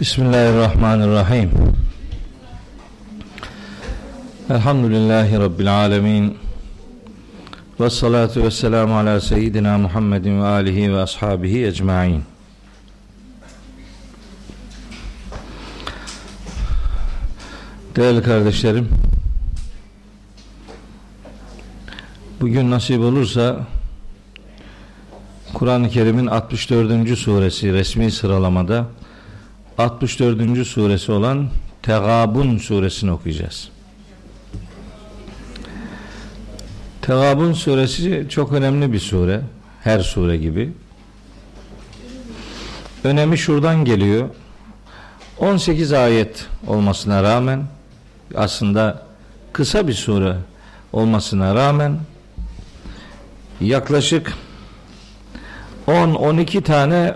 Bismillahirrahmanirrahim. Elhamdülillahi Rabbil alemin. Ve salatu ve selamu ala seyyidina Muhammedin ve alihi ve ashabihi ecma'in. Değerli kardeşlerim, bugün nasip olursa Kur'an-ı Kerim'in 64. suresi resmi sıralamada 64. suresi olan Tegabun suresini okuyacağız. Tegabun suresi çok önemli bir sure. Her sure gibi. Önemi şuradan geliyor. 18 ayet olmasına rağmen aslında kısa bir sure olmasına rağmen yaklaşık 10-12 tane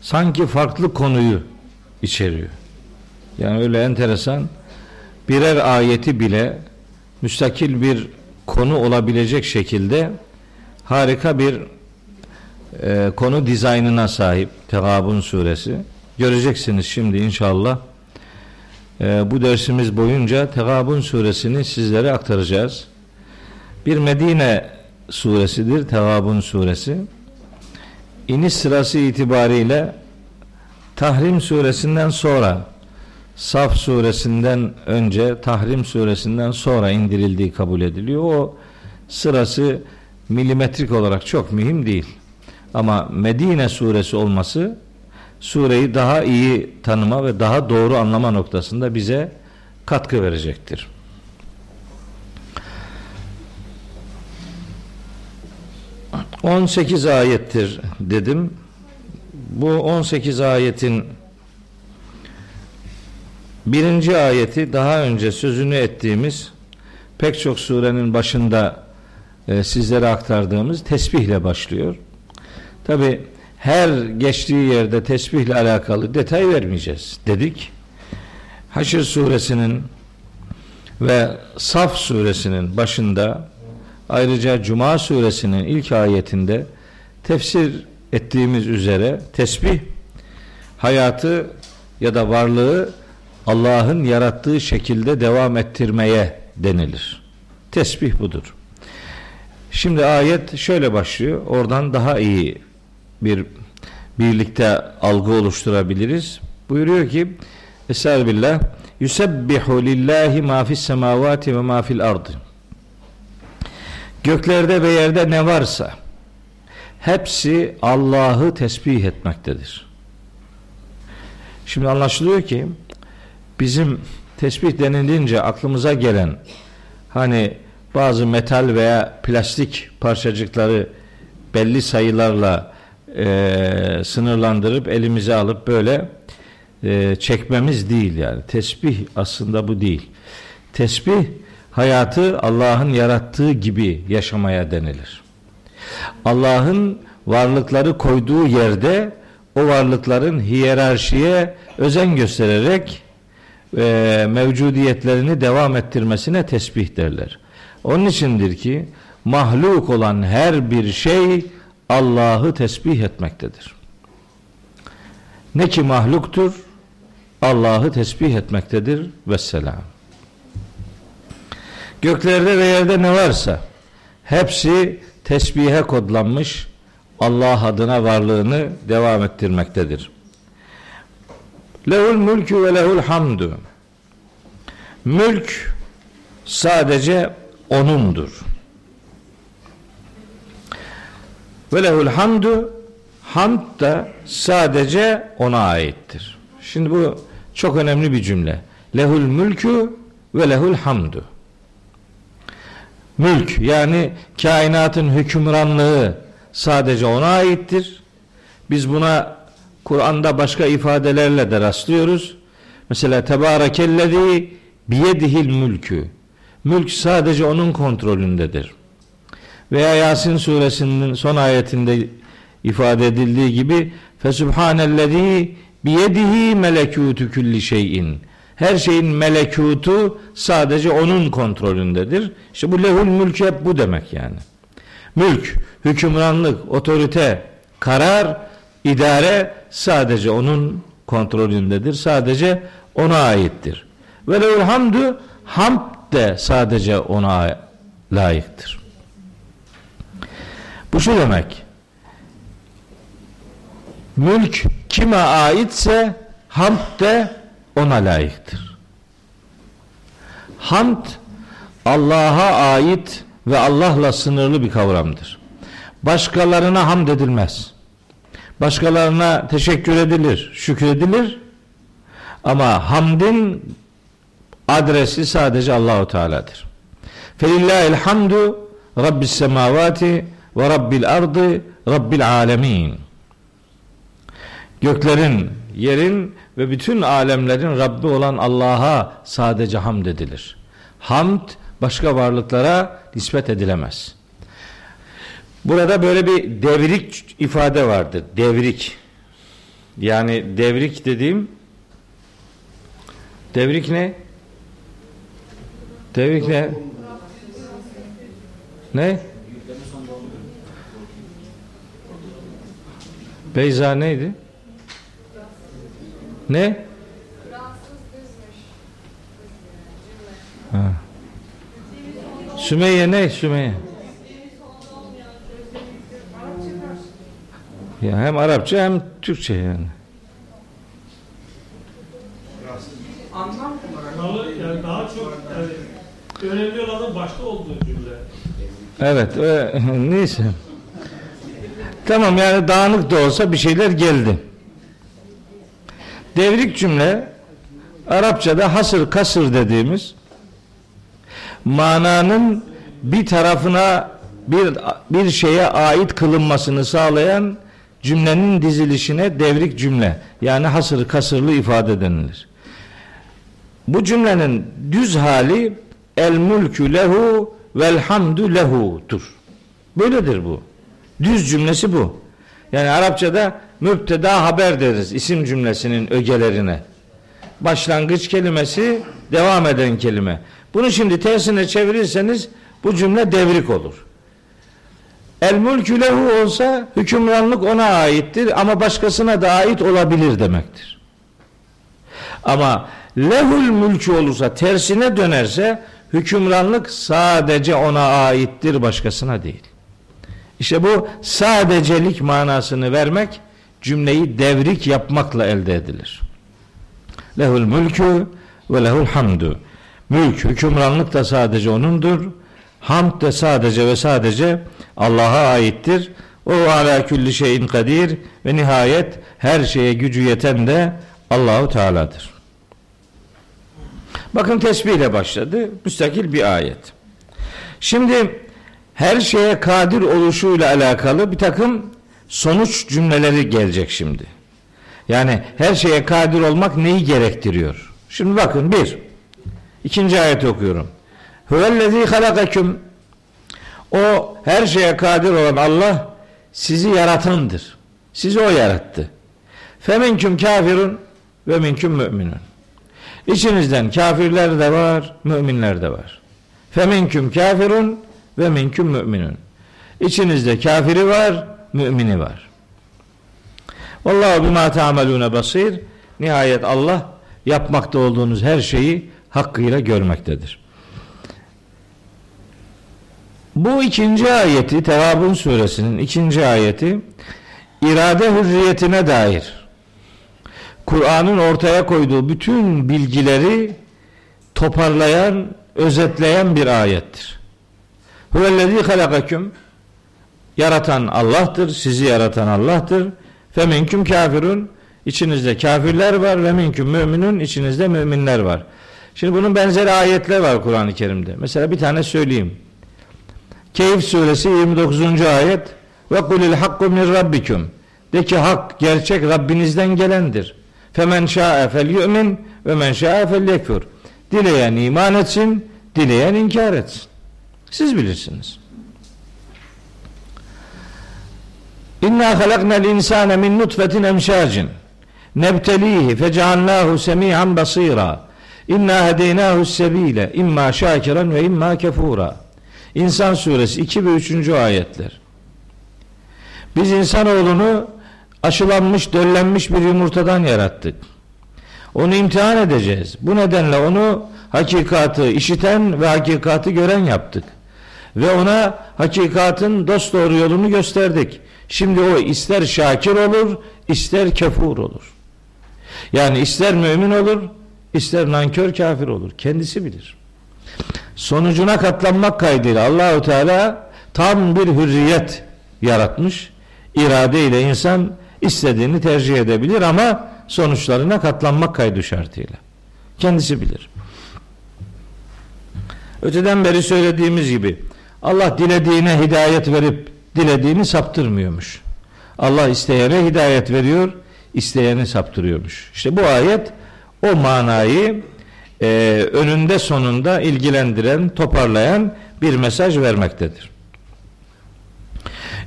sanki farklı konuyu içeriyor. Yani öyle enteresan birer ayeti bile müstakil bir konu olabilecek şekilde harika bir e, konu dizaynına sahip Tegabun suresi. Göreceksiniz şimdi inşallah. E, bu dersimiz boyunca Tegabun suresini sizlere aktaracağız. Bir Medine suresidir Tegabun suresi. İniş sırası itibariyle Tahrim suresinden sonra Saf suresinden önce Tahrim suresinden sonra indirildiği kabul ediliyor. O sırası milimetrik olarak çok mühim değil. Ama Medine suresi olması sureyi daha iyi tanıma ve daha doğru anlama noktasında bize katkı verecektir. On sekiz ayettir dedim. Bu on sekiz ayetin birinci ayeti daha önce sözünü ettiğimiz pek çok surenin başında e, sizlere aktardığımız tesbihle başlıyor. Tabi her geçtiği yerde tesbihle alakalı detay vermeyeceğiz dedik. Haşr suresinin ve Saf suresinin başında ayrıca Cuma suresinin ilk ayetinde tefsir ettiğimiz üzere tesbih hayatı ya da varlığı Allah'ın yarattığı şekilde devam ettirmeye denilir. Tesbih budur. Şimdi ayet şöyle başlıyor. Oradan daha iyi bir birlikte algı oluşturabiliriz. Buyuruyor ki Estağfirullah Yusebbihu lillahi ma fis semavati ve ma fil ardı Göklerde ve yerde ne varsa hepsi Allah'ı tesbih etmektedir. Şimdi anlaşılıyor ki bizim tesbih denilince aklımıza gelen hani bazı metal veya plastik parçacıkları belli sayılarla e, sınırlandırıp elimize alıp böyle e, çekmemiz değil yani. Tesbih aslında bu değil. Tesbih hayatı Allah'ın yarattığı gibi yaşamaya denilir. Allah'ın varlıkları koyduğu yerde o varlıkların hiyerarşiye özen göstererek e, mevcudiyetlerini devam ettirmesine tesbih derler. Onun içindir ki mahluk olan her bir şey Allah'ı tesbih etmektedir. Ne ki mahluktur Allah'ı tesbih etmektedir ve selam. Göklerde ve yerde ne varsa hepsi tesbihe kodlanmış Allah adına varlığını devam ettirmektedir. Lehul mülkü ve lehul hamdu. Mülk sadece O'nundur. Ve lehul hamdu hamd da sadece O'na aittir. Şimdi bu çok önemli bir cümle. Lehul mülkü ve lehul hamdu. Mülk yani kainatın hükümranlığı sadece ona aittir. Biz buna Kur'an'da başka ifadelerle de rastlıyoruz. Mesela tebarekellezi biyedihil mülkü. Mülk sadece onun kontrolündedir. Veya Yasin suresinin son ayetinde ifade edildiği gibi fesubhanellezi biyedihi melekutu külli şeyin. Her şeyin melekutu sadece onun kontrolündedir. İşte bu lehul mülk hep bu demek yani. Mülk, hükümranlık, otorite, karar, idare sadece onun kontrolündedir. Sadece ona aittir. Ve lehul hamdu hamd de sadece ona layıktır. Bu şu demek. Mülk kime aitse hamd de ona layıktır. Hamd Allah'a ait ve Allah'la sınırlı bir kavramdır. Başkalarına hamd edilmez. Başkalarına teşekkür edilir, şükredilir. Ama hamdin adresi sadece Allahu Teala'dır. Felillahil hamdu Rabbis semavati ve Rabbil ardı Rabbil alemin. Göklerin, yerin ve bütün alemlerin Rabbi olan Allah'a sadece hamd edilir. Hamd başka varlıklara nispet edilemez. Burada böyle bir devrik ifade vardır. Devrik. Yani devrik dediğim devrik ne? Devrik ne? Ne? Beyza neydi? Ne? Ha. Sümeyye ne Sümeyye? Ya hem Arapça hem Türkçe yani. Anlam olarak yani daha çok yani önemli başta olduğu cümle. Evet, e, neyse. Tamam yani dağınık da olsa bir şeyler geldi. Devrik cümle Arapçada hasır kasır dediğimiz mananın bir tarafına bir bir şeye ait kılınmasını sağlayan cümlenin dizilişine devrik cümle yani hasır kasırlı ifade denilir. Bu cümlenin düz hali el mülkü lehu vel hamdu lehu'dur. Böyledir bu. Düz cümlesi bu. Yani Arapçada müpteda haber deriz isim cümlesinin ögelerine. Başlangıç kelimesi devam eden kelime. Bunu şimdi tersine çevirirseniz bu cümle devrik olur. El mülkü lehu olsa hükümranlık ona aittir ama başkasına da ait olabilir demektir. Ama lehul mülkü olursa tersine dönerse hükümranlık sadece ona aittir başkasına değil. İşte bu sadecelik manasını vermek cümleyi devrik yapmakla elde edilir. Lehul mülkü ve lehul hamdu. Mülk, hükümranlık da sadece onundur. Hamd de sadece ve sadece Allah'a aittir. O ala külli şeyin kadir ve nihayet her şeye gücü yeten de Allahu Teala'dır. Bakın tesbihle başladı. Müstakil bir ayet. Şimdi her şeye kadir oluşuyla alakalı bir takım sonuç cümleleri gelecek şimdi. Yani her şeye kadir olmak neyi gerektiriyor? Şimdi bakın bir. ikinci ayet okuyorum. Huvellezî halakaküm O her şeye kadir olan Allah sizi yaratandır. Sizi o yarattı. Feminküm kafirun ve minküm müminun. İçinizden kafirler de var, müminler de var. Feminküm kafirun ve minküm müminun. İçinizde kafiri var, mümini var. Vallahu bima ta'malune basir. Nihayet Allah yapmakta olduğunuz her şeyi hakkıyla görmektedir. Bu ikinci ayeti Tevabun suresinin ikinci ayeti irade hürriyetine dair Kur'an'ın ortaya koyduğu bütün bilgileri toparlayan, özetleyen bir ayettir. Huvellezî halakaküm Yaratan Allah'tır, sizi yaratan Allah'tır. Feminküm kafirun içinizde kafirler var ve minküm müminun içinizde müminler var. Şimdi bunun benzeri ayetler var Kur'an-ı Kerim'de. Mesela bir tane söyleyeyim. Keyif suresi 29. ayet ve kulil hakku min rabbikum de ki hak gerçek Rabbinizden gelendir. Femen şa'e fel yu'min ve men şa'e fel yekfur. Dileyen iman etsin, dileyen inkar etsin. Siz bilirsiniz. İnna halaknal insane min nutfetin emşacin nebtelihi fecealnahu semi'an basira İnna hedeynahu sebile imma şakiran ve imma kefura. İnsan suresi 2 ve 3. ayetler. Biz insanoğlunu aşılanmış, döllenmiş bir yumurtadan yarattık. Onu imtihan edeceğiz. Bu nedenle onu hakikatı işiten ve hakikatı gören yaptık. Ve ona hakikatin dost doğru yolunu gösterdik. Şimdi o ister şakir olur, ister kefur olur. Yani ister mümin olur, ister nankör kafir olur. Kendisi bilir. Sonucuna katlanmak kaydıyla Allahu Teala tam bir hürriyet yaratmış. İrade ile insan istediğini tercih edebilir ama sonuçlarına katlanmak kaydı şartıyla. Kendisi bilir. Öteden beri söylediğimiz gibi Allah dilediğine hidayet verip dilediğini saptırmıyormuş. Allah isteyene hidayet veriyor, isteyeni saptırıyormuş. İşte bu ayet o manayı e, önünde sonunda ilgilendiren, toparlayan bir mesaj vermektedir.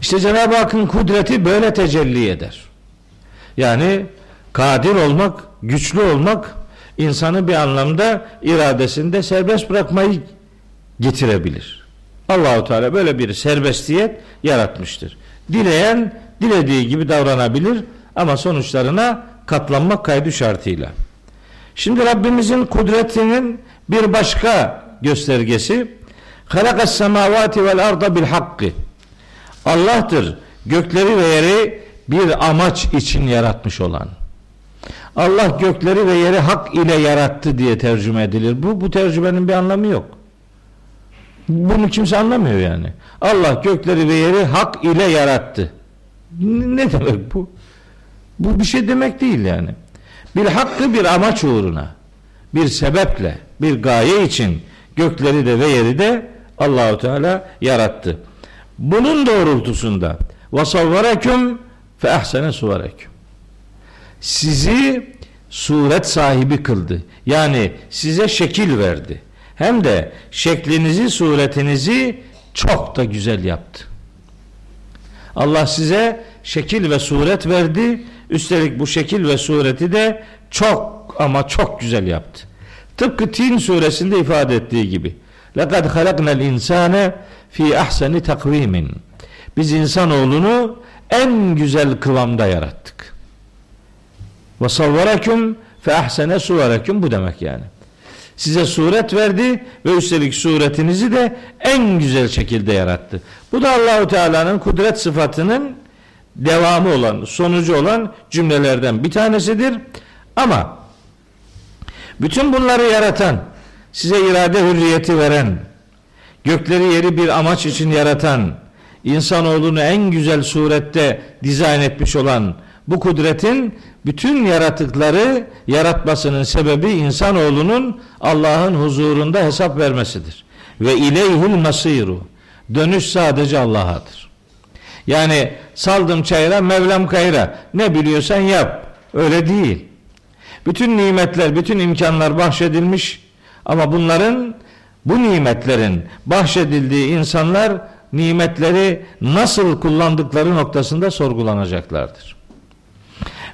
İşte Cenab-ı Hakk'ın kudreti böyle tecelli eder. Yani kadir olmak, güçlü olmak insanı bir anlamda iradesinde serbest bırakmayı getirebilir. Allahu Teala böyle bir serbestiyet yaratmıştır. Dileyen dilediği gibi davranabilir ama sonuçlarına katlanmak kaydı şartıyla. Şimdi Rabbimizin kudretinin bir başka göstergesi halakas semavati vel arda bil hakkı. Allah'tır gökleri ve yeri bir amaç için yaratmış olan. Allah gökleri ve yeri hak ile yarattı diye tercüme edilir. Bu bu tercümenin bir anlamı yok. Bunu kimse anlamıyor yani. Allah gökleri ve yeri hak ile yarattı. Ne demek bu? Bu bir şey demek değil yani. Bir hakkı bir amaç uğruna, bir sebeple, bir gaye için gökleri de ve yeri de Allahu Teala yarattı. Bunun doğrultusunda vasavvaraküm fe ahsene suvareküm. Sizi suret sahibi kıldı. Yani size şekil verdi Hem de şeklinizi, suretinizi çok da güzel yaptı. Allah size şekil ve suret verdi. Üstelik bu şekil ve sureti de çok ama çok güzel yaptı. Tıpkı Tin suresinde ifade ettiği gibi. لَقَدْ خَلَقْنَا الْاِنْسَانَ fi ahseni takvimin. Biz insanoğlunu en güzel kıvamda yarattık. Ve savvarakum fe ahsene suvarakum bu demek yani. Size suret verdi ve üstelik suretinizi de en güzel şekilde yarattı. Bu da Allahu Teala'nın kudret sıfatının devamı olan, sonucu olan cümlelerden bir tanesidir. Ama bütün bunları yaratan, size irade hürriyeti veren, gökleri yeri bir amaç için yaratan, insanoğlunu en güzel surette dizayn etmiş olan bu kudretin bütün yaratıkları yaratmasının sebebi insanoğlunun Allah'ın huzurunda hesap vermesidir. Ve ileyhil masiru. Dönüş sadece Allah'adır. Yani saldım çayıra Mevlam kayıra. Ne biliyorsan yap. Öyle değil. Bütün nimetler, bütün imkanlar bahşedilmiş ama bunların bu nimetlerin bahşedildiği insanlar nimetleri nasıl kullandıkları noktasında sorgulanacaklardır.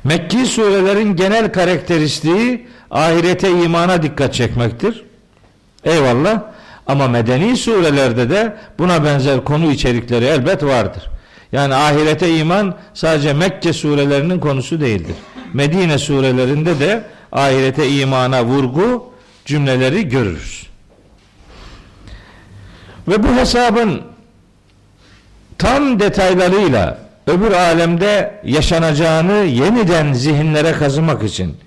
Mekki surelerin genel karakteristiği ahirete imana dikkat çekmektir. Eyvallah. Ama medeni surelerde de buna benzer konu içerikleri elbet vardır. Yani ahirete iman sadece Mekke surelerinin konusu değildir. Medine surelerinde de ahirete imana vurgu cümleleri görürüz. Ve bu hesabın tam detaylarıyla öbür alemde yaşanacağını yeniden zihinlere kazımak için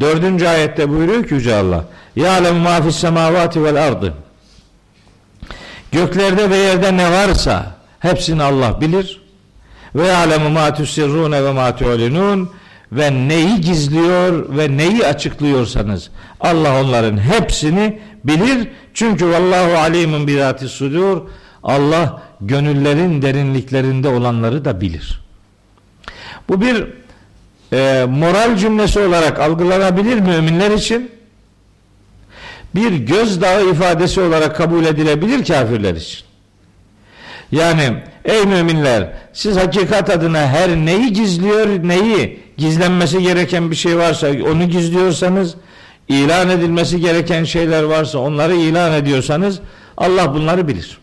dördüncü ayette buyuruyor ki Yüce Allah Ya'lemu ma fis semavati vel ardı Göklerde ve yerde ne varsa hepsini Allah bilir. Ve ya'lemu ma tusirrune ve ma tu'linun ve neyi gizliyor ve neyi açıklıyorsanız Allah onların hepsini bilir. Çünkü vallahu alimun bi sudur. Allah gönüllerin derinliklerinde olanları da bilir. Bu bir e, moral cümlesi olarak algılanabilir müminler için. Bir gözdağı ifadesi olarak kabul edilebilir kafirler için. Yani ey müminler siz hakikat adına her neyi gizliyor neyi gizlenmesi gereken bir şey varsa onu gizliyorsanız ilan edilmesi gereken şeyler varsa onları ilan ediyorsanız Allah bunları bilir.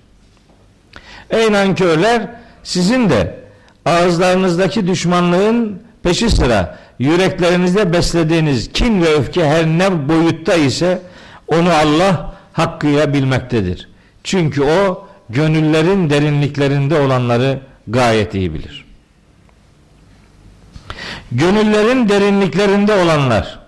Ey nankörler sizin de ağızlarınızdaki düşmanlığın peşi sıra yüreklerinizde beslediğiniz kin ve öfke her ne boyutta ise onu Allah hakkıyla bilmektedir. Çünkü o gönüllerin derinliklerinde olanları gayet iyi bilir. Gönüllerin derinliklerinde olanlar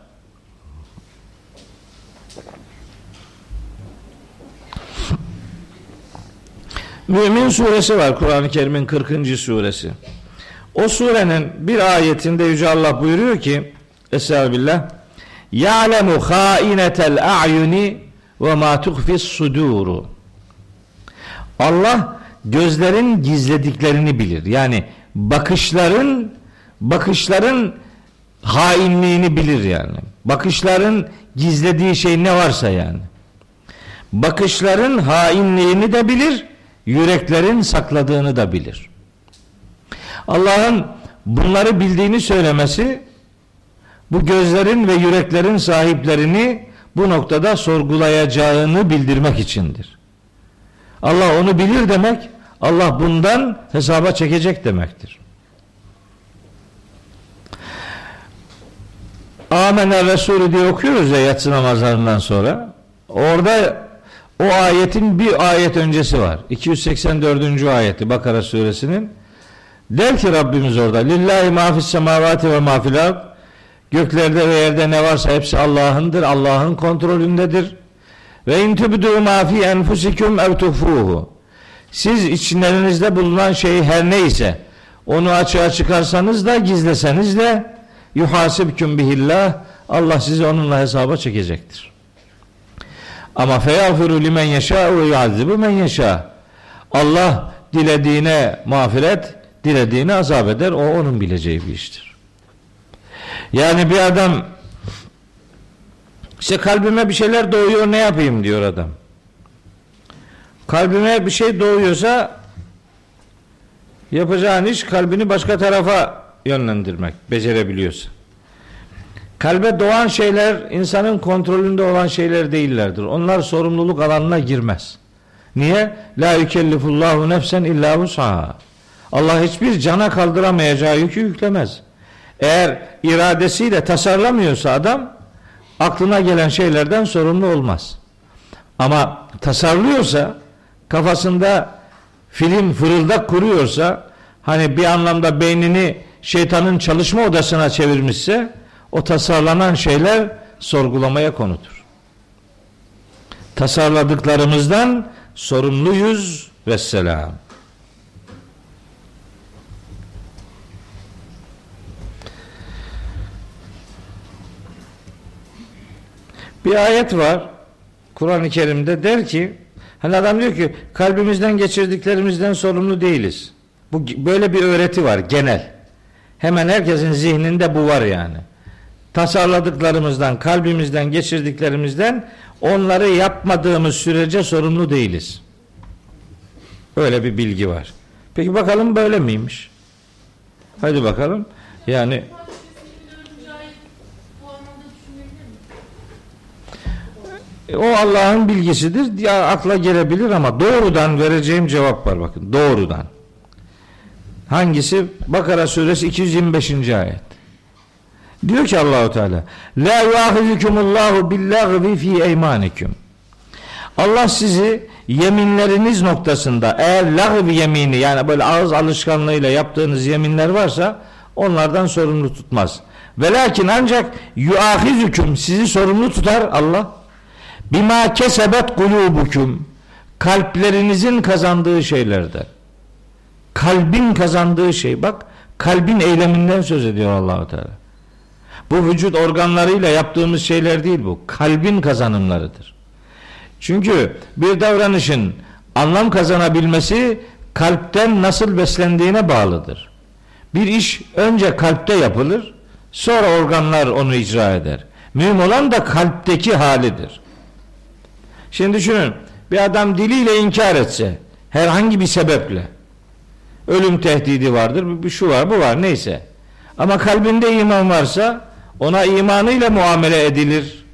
Mümin suresi var Kur'an-ı Kerim'in 40. suresi. O surenin bir ayetinde Yüce Allah buyuruyor ki Estağfirullah Ya'lemu hainetel a'yuni ve ma tuhfis suduru Allah gözlerin gizlediklerini bilir. Yani bakışların bakışların hainliğini bilir yani. Bakışların gizlediği şey ne varsa yani. Bakışların hainliğini de bilir, yüreklerin sakladığını da bilir. Allah'ın bunları bildiğini söylemesi bu gözlerin ve yüreklerin sahiplerini bu noktada sorgulayacağını bildirmek içindir. Allah onu bilir demek, Allah bundan hesaba çekecek demektir. Amener Resulü diye okuyoruz ya yatsı namazlarından sonra. Orada o ayetin bir ayet öncesi var. 284. ayeti Bakara suresinin. Der ki Rabbimiz orada Lillahi ma fis semavati ve ma fil ard Göklerde ve yerde ne varsa hepsi Allah'ındır. Allah'ın kontrolündedir. Ve in tubdu ma fi enfusikum ev tuhfuhu. Siz içlerinizde bulunan şey her neyse onu açığa çıkarsanız da gizleseniz de yuhasibkum bihillah Allah sizi onunla hesaba çekecektir. Ama feyağfiru limen yeşâ ve yuazzibu men yeşâ. Allah dilediğine mağfiret, dilediğine azap eder. O onun bileceği bir iştir. Yani bir adam işte kalbime bir şeyler doğuyor ne yapayım diyor adam. Kalbime bir şey doğuyorsa yapacağın iş kalbini başka tarafa yönlendirmek becerebiliyorsa. Kalbe doğan şeyler insanın kontrolünde olan şeyler değillerdir. Onlar sorumluluk alanına girmez. Niye? La yükellifullahu nefsen illa vus'aha. Allah hiçbir cana kaldıramayacağı yükü yüklemez. Eğer iradesiyle tasarlamıyorsa adam aklına gelen şeylerden sorumlu olmaz. Ama tasarlıyorsa kafasında film fırıldak kuruyorsa hani bir anlamda beynini şeytanın çalışma odasına çevirmişse o tasarlanan şeyler sorgulamaya konudur. Tasarladıklarımızdan sorumluyuz ve selam. Bir ayet var Kur'an-ı Kerim'de der ki hani adam diyor ki kalbimizden geçirdiklerimizden sorumlu değiliz. Bu böyle bir öğreti var genel. Hemen herkesin zihninde bu var yani. Tasarladıklarımızdan, kalbimizden geçirdiklerimizden onları yapmadığımız sürece sorumlu değiliz. Öyle bir bilgi var. Peki bakalım böyle miymiş? Hadi bakalım. Yani o Allah'ın bilgisidir. Ya akla gelebilir ama doğrudan vereceğim cevap var bakın. Doğrudan. Hangisi? Bakara suresi 225. ayet. Diyor ki Allahu Teala: "La yuahizukumullahu billagvi fi eymanikum." Allah sizi yeminleriniz noktasında eğer lagv yemini yani böyle ağız alışkanlığıyla yaptığınız yeminler varsa onlardan sorumlu tutmaz. Velakin ancak yuahizukum sizi sorumlu tutar Allah. Bima kesebet kulubukum kalplerinizin kazandığı şeylerde. Kalbin kazandığı şey bak kalbin eyleminden söz ediyor Allahu Teala. Bu vücut organlarıyla yaptığımız şeyler değil bu. Kalbin kazanımlarıdır. Çünkü bir davranışın anlam kazanabilmesi kalpten nasıl beslendiğine bağlıdır. Bir iş önce kalpte yapılır, sonra organlar onu icra eder. Mühim olan da kalpteki halidir. Şimdi düşünün, bir adam diliyle inkar etse, herhangi bir sebeple, ölüm tehdidi vardır, şu var, bu var, neyse. Ama kalbinde iman varsa, ona imanıyla muamele edilir.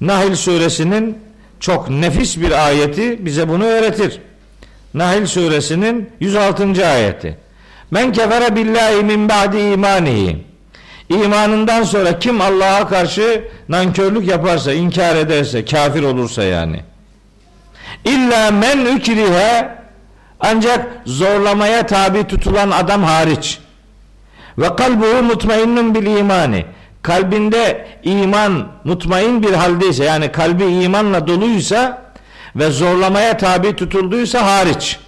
Nahil suresinin çok nefis bir ayeti bize bunu öğretir. Nahil suresinin 106. ayeti. Men kefere billahi min ba'di imanihi. İmanından sonra kim Allah'a karşı nankörlük yaparsa, inkar ederse, kafir olursa yani. İlla men ukrihe ancak zorlamaya tabi tutulan adam hariç. Ve kalbuhu mutmainnun bil imani. Kalbinde iman mutmain bir haldeyse yani kalbi imanla doluysa ve zorlamaya tabi tutulduysa hariç.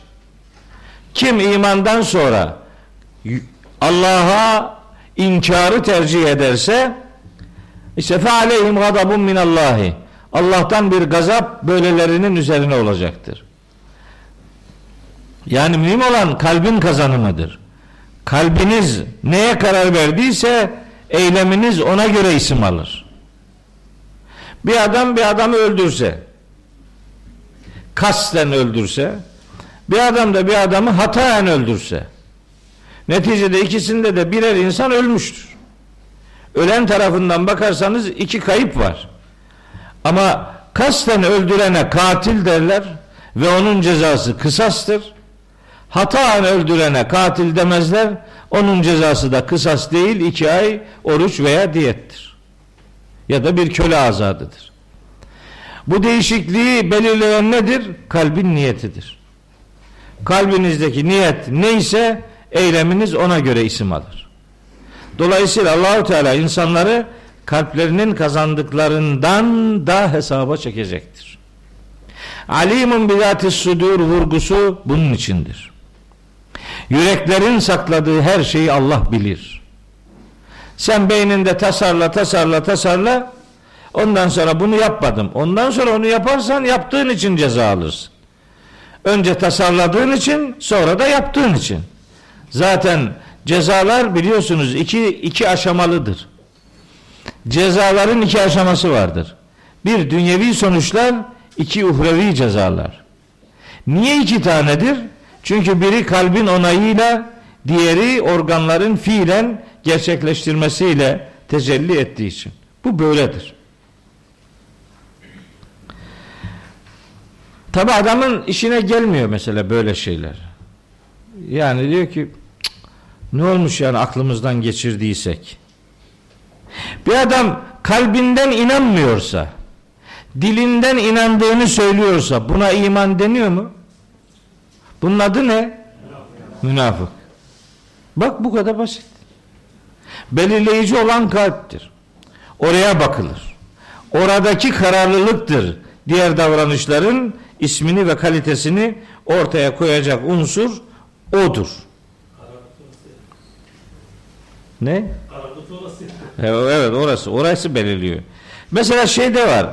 Kim imandan sonra Allah'a inkarı tercih ederse işte fe aleyhim gadabun minallahi. Allah'tan bir gazap böylelerinin üzerine olacaktır. Yani mühim olan kalbin kazanımıdır. Kalbiniz neye karar verdiyse eyleminiz ona göre isim alır. Bir adam bir adamı öldürse, kasten öldürse, bir adam da bir adamı hataen öldürse, neticede ikisinde de birer insan ölmüştür. Ölen tarafından bakarsanız iki kayıp var. Ama kasten öldürene katil derler ve onun cezası kısastır. Hataen öldürene katil demezler. Onun cezası da kısas değil iki ay oruç veya diyettir. Ya da bir köle azadıdır. Bu değişikliği belirleyen nedir? Kalbin niyetidir. Kalbinizdeki niyet neyse eyleminiz ona göre isim alır. Dolayısıyla Allahu Teala insanları kalplerinin kazandıklarından da hesaba çekecektir. Alimun bidatis sudur vurgusu bunun içindir. Yüreklerin sakladığı her şeyi Allah bilir. Sen beyninde tasarla tasarla tasarla ondan sonra bunu yapmadım. Ondan sonra onu yaparsan yaptığın için ceza alırsın. Önce tasarladığın için sonra da yaptığın için. Zaten cezalar biliyorsunuz iki, iki aşamalıdır. Cezaların iki aşaması vardır. Bir dünyevi sonuçlar, iki uhrevi cezalar. Niye iki tanedir? Çünkü biri kalbin onayıyla, diğeri organların fiilen gerçekleştirmesiyle tecelli ettiği için. Bu böyledir. Tabi adamın işine gelmiyor mesela böyle şeyler. Yani diyor ki ne olmuş yani aklımızdan geçirdiysek. Bir adam kalbinden inanmıyorsa, dilinden inandığını söylüyorsa buna iman deniyor mu? Bunun adı ne? Münafık. Bak bu kadar basit. Belirleyici olan kalptir. Oraya bakılır. Oradaki kararlılıktır. Diğer davranışların ismini ve kalitesini ortaya koyacak unsur odur. Ne? Evet orası. Orası belirliyor. Mesela şeyde var.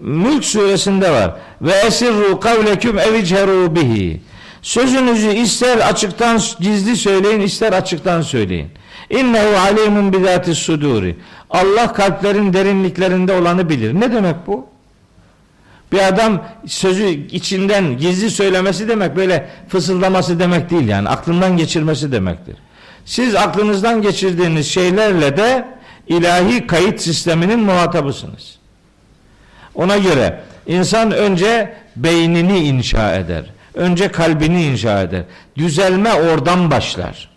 Mülk suresinde var. Ve esirru kavleküm evicheru bihi. Sözünüzü ister açıktan gizli söyleyin, ister açıktan söyleyin. İnnehu alimun bizati suduri. Allah kalplerin derinliklerinde olanı bilir. Ne demek bu? Bir adam sözü içinden gizli söylemesi demek böyle fısıldaması demek değil yani aklından geçirmesi demektir. Siz aklınızdan geçirdiğiniz şeylerle de ilahi kayıt sisteminin muhatabısınız. Ona göre insan önce beynini inşa eder. Önce kalbini inşa eder. Düzelme oradan başlar.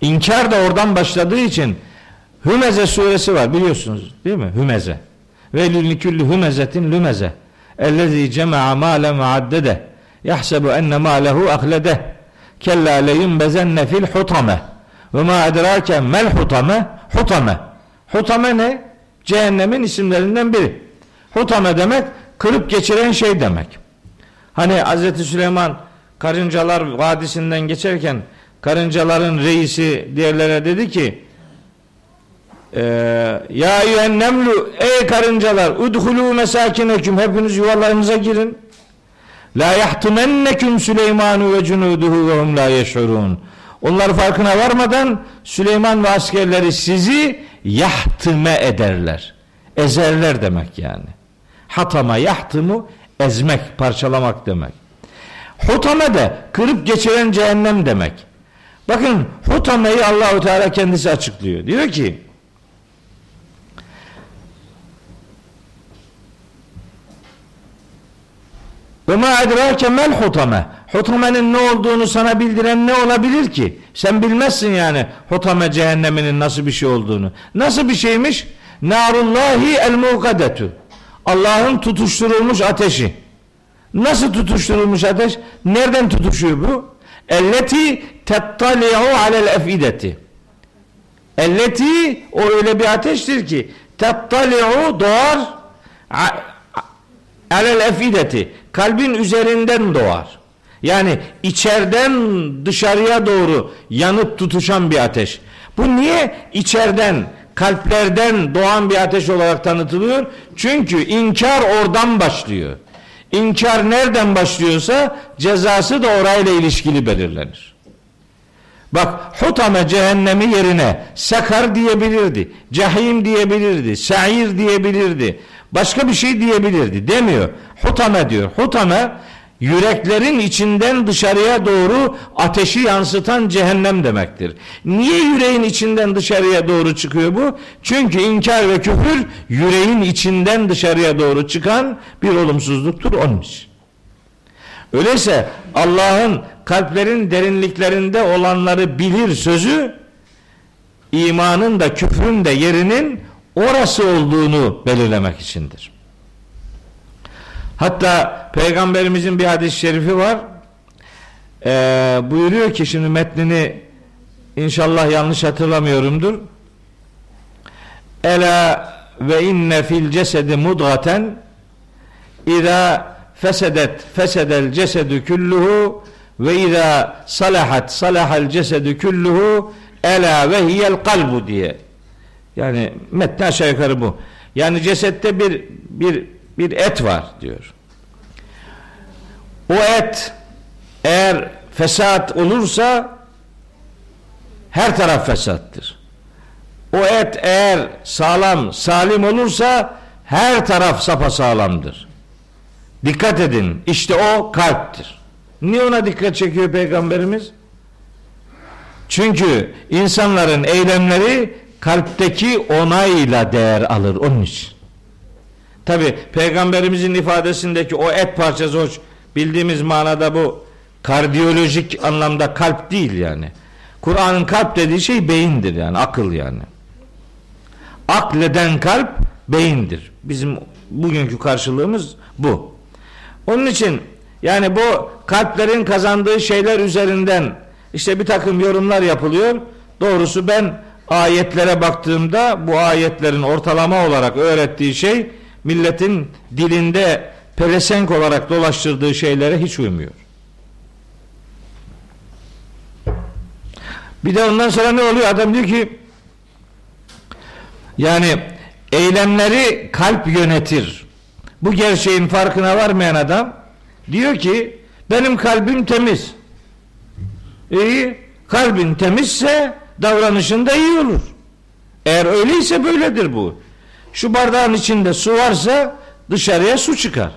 İnkar da oradan başladığı için Hümeze suresi var biliyorsunuz değil mi? Hümeze. Ve lülliküllü hümezetin lümeze. Ellezî cema'a mâle muaddede. Yahsebu enne mâlehu ahlede. Kella leyunbezenne fil hutame. Ve ma edrake mel hutame. Hutame. Hutame ne? Cehennemin isimlerinden biri. Hutame demek kırıp geçiren şey demek. Hani Hz. Süleyman karıncalar vadisinden geçerken karıncaların reisi diğerlere dedi ki ee, ya eyyühen nemlu ey karıncalar udhulu mesakineküm hepiniz yuvalarınıza girin. La yahtimenneküm Süleymanu ve cunuduhu ve hum la yeşurun. Onlar farkına varmadan Süleyman ve askerleri sizi yahtime ederler. Ezerler demek yani. Hatama yahtimu ezmek parçalamak demek hutame de kırıp geçiren cehennem demek bakın hutameyi Allahu Teala kendisi açıklıyor diyor ki Ve ma edrake mel hutame. Hutamenin ne olduğunu sana bildiren ne olabilir ki? Sen bilmezsin yani hutame cehenneminin nasıl bir şey olduğunu. Nasıl bir şeymiş? Narullahi el mukadetu. Allah'ın tutuşturulmuş ateşi. Nasıl tutuşturulmuş ateş? Nereden tutuşuyor bu? Elleti tettali'u alel efideti. Elleti o öyle bir ateştir ki tettali'u doğar alel efideti. Kalbin üzerinden doğar. Yani içeriden dışarıya doğru yanıp tutuşan bir ateş. Bu niye içeriden kalplerden doğan bir ateş olarak tanıtılıyor? Çünkü inkar oradan başlıyor. İnkar nereden başlıyorsa cezası da orayla ilişkili belirlenir. Bak Hutame cehennemi yerine Sakar diyebilirdi. Cahim diyebilirdi. Sa'ir diyebilirdi. Başka bir şey diyebilirdi. Demiyor. Hutame diyor. Hutame yüreklerin içinden dışarıya doğru ateşi yansıtan cehennem demektir. Niye yüreğin içinden dışarıya doğru çıkıyor bu? Çünkü inkar ve küfür yüreğin içinden dışarıya doğru çıkan bir olumsuzluktur onun için. Öyleyse Allah'ın kalplerin derinliklerinde olanları bilir sözü imanın da küfrün de yerinin orası olduğunu belirlemek içindir. Hatta peygamberimizin bir hadis-i şerifi var. Ee, buyuruyor ki şimdi metnini inşallah yanlış hatırlamıyorumdur. Ela ve inne fil cesedi mudgaten ida fesedet fesedel cesedu kulluhu ve ida salahat salahal cesedu kulluhu ela ve hiyel kalbu diye. Yani metni aşağı yukarı bu. Yani cesette bir bir bir et var diyor. O et eğer fesat olursa her taraf fesattır. O et eğer sağlam, salim olursa her taraf sapa sağlamdır. Dikkat edin. İşte o kalptir. Niye ona dikkat çekiyor peygamberimiz? Çünkü insanların eylemleri kalpteki onayla değer alır onun için. Tabi peygamberimizin ifadesindeki o et parçası hoş bildiğimiz manada bu kardiyolojik anlamda kalp değil yani. Kur'an'ın kalp dediği şey beyindir yani akıl yani. Akleden kalp beyindir. Bizim bugünkü karşılığımız bu. Onun için yani bu kalplerin kazandığı şeyler üzerinden işte bir takım yorumlar yapılıyor. Doğrusu ben ayetlere baktığımda bu ayetlerin ortalama olarak öğrettiği şey milletin dilinde pelesenk olarak dolaştırdığı şeylere hiç uymuyor. Bir de ondan sonra ne oluyor? Adam diyor ki yani eylemleri kalp yönetir. Bu gerçeğin farkına varmayan adam diyor ki benim kalbim temiz. İyi. Kalbin temizse davranışın da iyi olur. Eğer öyleyse böyledir bu. Şu bardağın içinde su varsa dışarıya su çıkar.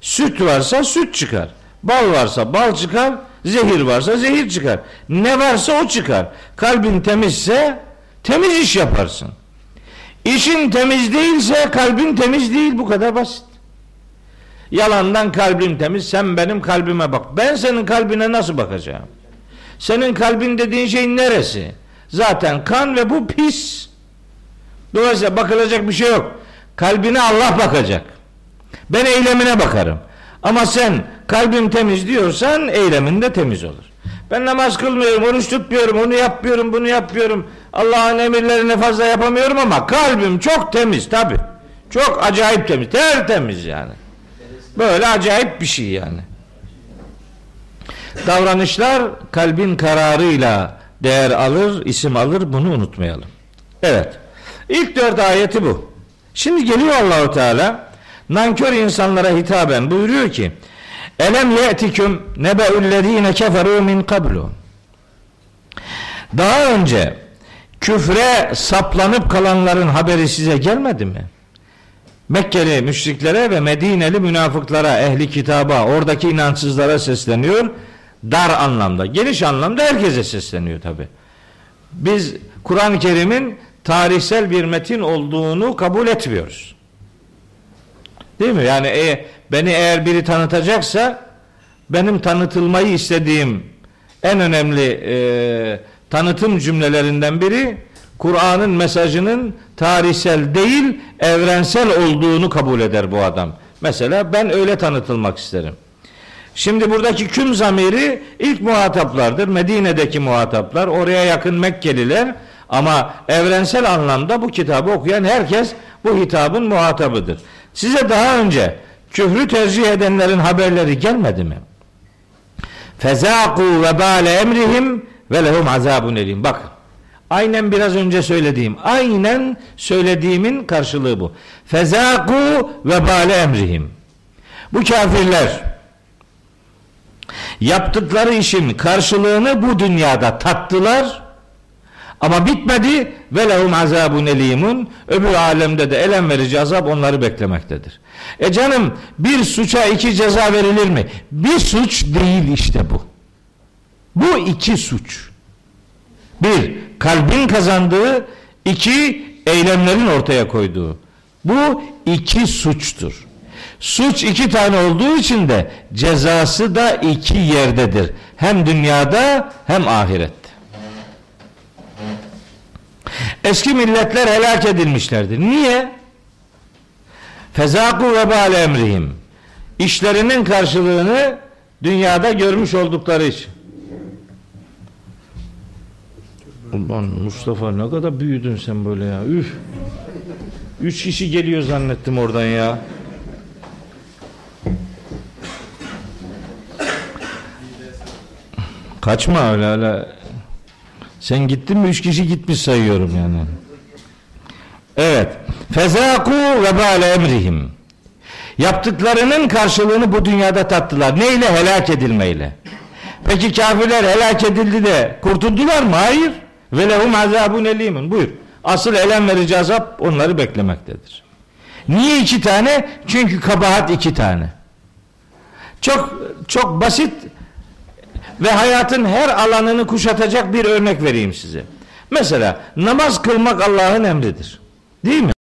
Süt varsa süt çıkar. Bal varsa bal çıkar. Zehir varsa zehir çıkar. Ne varsa o çıkar. Kalbin temizse temiz iş yaparsın. İşin temiz değilse kalbin temiz değil. Bu kadar basit. Yalandan kalbim temiz. Sen benim kalbime bak. Ben senin kalbine nasıl bakacağım? Senin kalbin dediğin şey neresi? Zaten kan ve bu pis. Dolayısıyla bakılacak bir şey yok. Kalbine Allah bakacak. Ben eylemine bakarım. Ama sen kalbim temiz diyorsan eylemin de temiz olur. Ben namaz kılmıyorum, oruç tutmuyorum, onu yapmıyorum, bunu yapıyorum. Allah'ın emirlerini fazla yapamıyorum ama kalbim çok temiz tabi. Çok acayip temiz, tertemiz yani. Böyle acayip bir şey yani. Davranışlar kalbin kararıyla değer alır, isim alır. Bunu unutmayalım. Evet. İlk dört ayeti bu. Şimdi geliyor Allahu Teala nankör insanlara hitaben buyuruyor ki Elem ye'tiküm nebe'ullezine keferu min kablu Daha önce küfre saplanıp kalanların haberi size gelmedi mi? Mekkeli müşriklere ve Medineli münafıklara, ehli kitaba, oradaki inançsızlara sesleniyor. Dar anlamda, geniş anlamda herkese sesleniyor tabi. Biz Kur'an-ı Kerim'in tarihsel bir metin olduğunu kabul etmiyoruz. Değil mi? Yani e, beni eğer biri tanıtacaksa benim tanıtılmayı istediğim en önemli e, tanıtım cümlelerinden biri Kur'an'ın mesajının tarihsel değil evrensel olduğunu kabul eder bu adam. Mesela ben öyle tanıtılmak isterim. Şimdi buradaki küm zamiri ilk muhataplardır. Medine'deki muhataplar, oraya yakın Mekkeliler ama evrensel anlamda bu kitabı okuyan herkes bu hitabın muhatabıdır. Size daha önce küfrü tercih edenlerin haberleri gelmedi mi? Fezaku ve bale emrihim ve lehum azabun elim. Bakın. Aynen biraz önce söylediğim, aynen söylediğimin karşılığı bu. Fezaku ve bale emrihim. Bu kafirler yaptıkları işin karşılığını bu dünyada tattılar ama bitmedi ve lehum azabun elimun öbür alemde de elem verici azap onları beklemektedir. E canım bir suça iki ceza verilir mi? Bir suç değil işte bu. Bu iki suç. Bir, kalbin kazandığı, iki, eylemlerin ortaya koyduğu. Bu iki suçtur. Suç iki tane olduğu için de cezası da iki yerdedir. Hem dünyada hem ahirette. Eski milletler helak edilmişlerdir. Niye? Fezaku vebal emrihim. İşlerinin karşılığını dünyada görmüş oldukları için. Ulan Mustafa ne kadar büyüdün sen böyle ya. Üf. Üç kişi geliyor zannettim oradan ya. Kaçma öyle öyle. Sen gittin mi üç kişi gitmiş sayıyorum yani. Evet. Fezaku ve bale emrihim. Yaptıklarının karşılığını bu dünyada tattılar. Neyle? Helak edilmeyle. Peki kafirler helak edildi de kurtuldular mı? Hayır. Ve lehum azabun elimun. Buyur. Asıl elem verici azap onları beklemektedir. Niye iki tane? Çünkü kabahat iki tane. Çok çok basit ve hayatın her alanını kuşatacak bir örnek vereyim size. Mesela namaz kılmak Allah'ın emridir. Değil mi?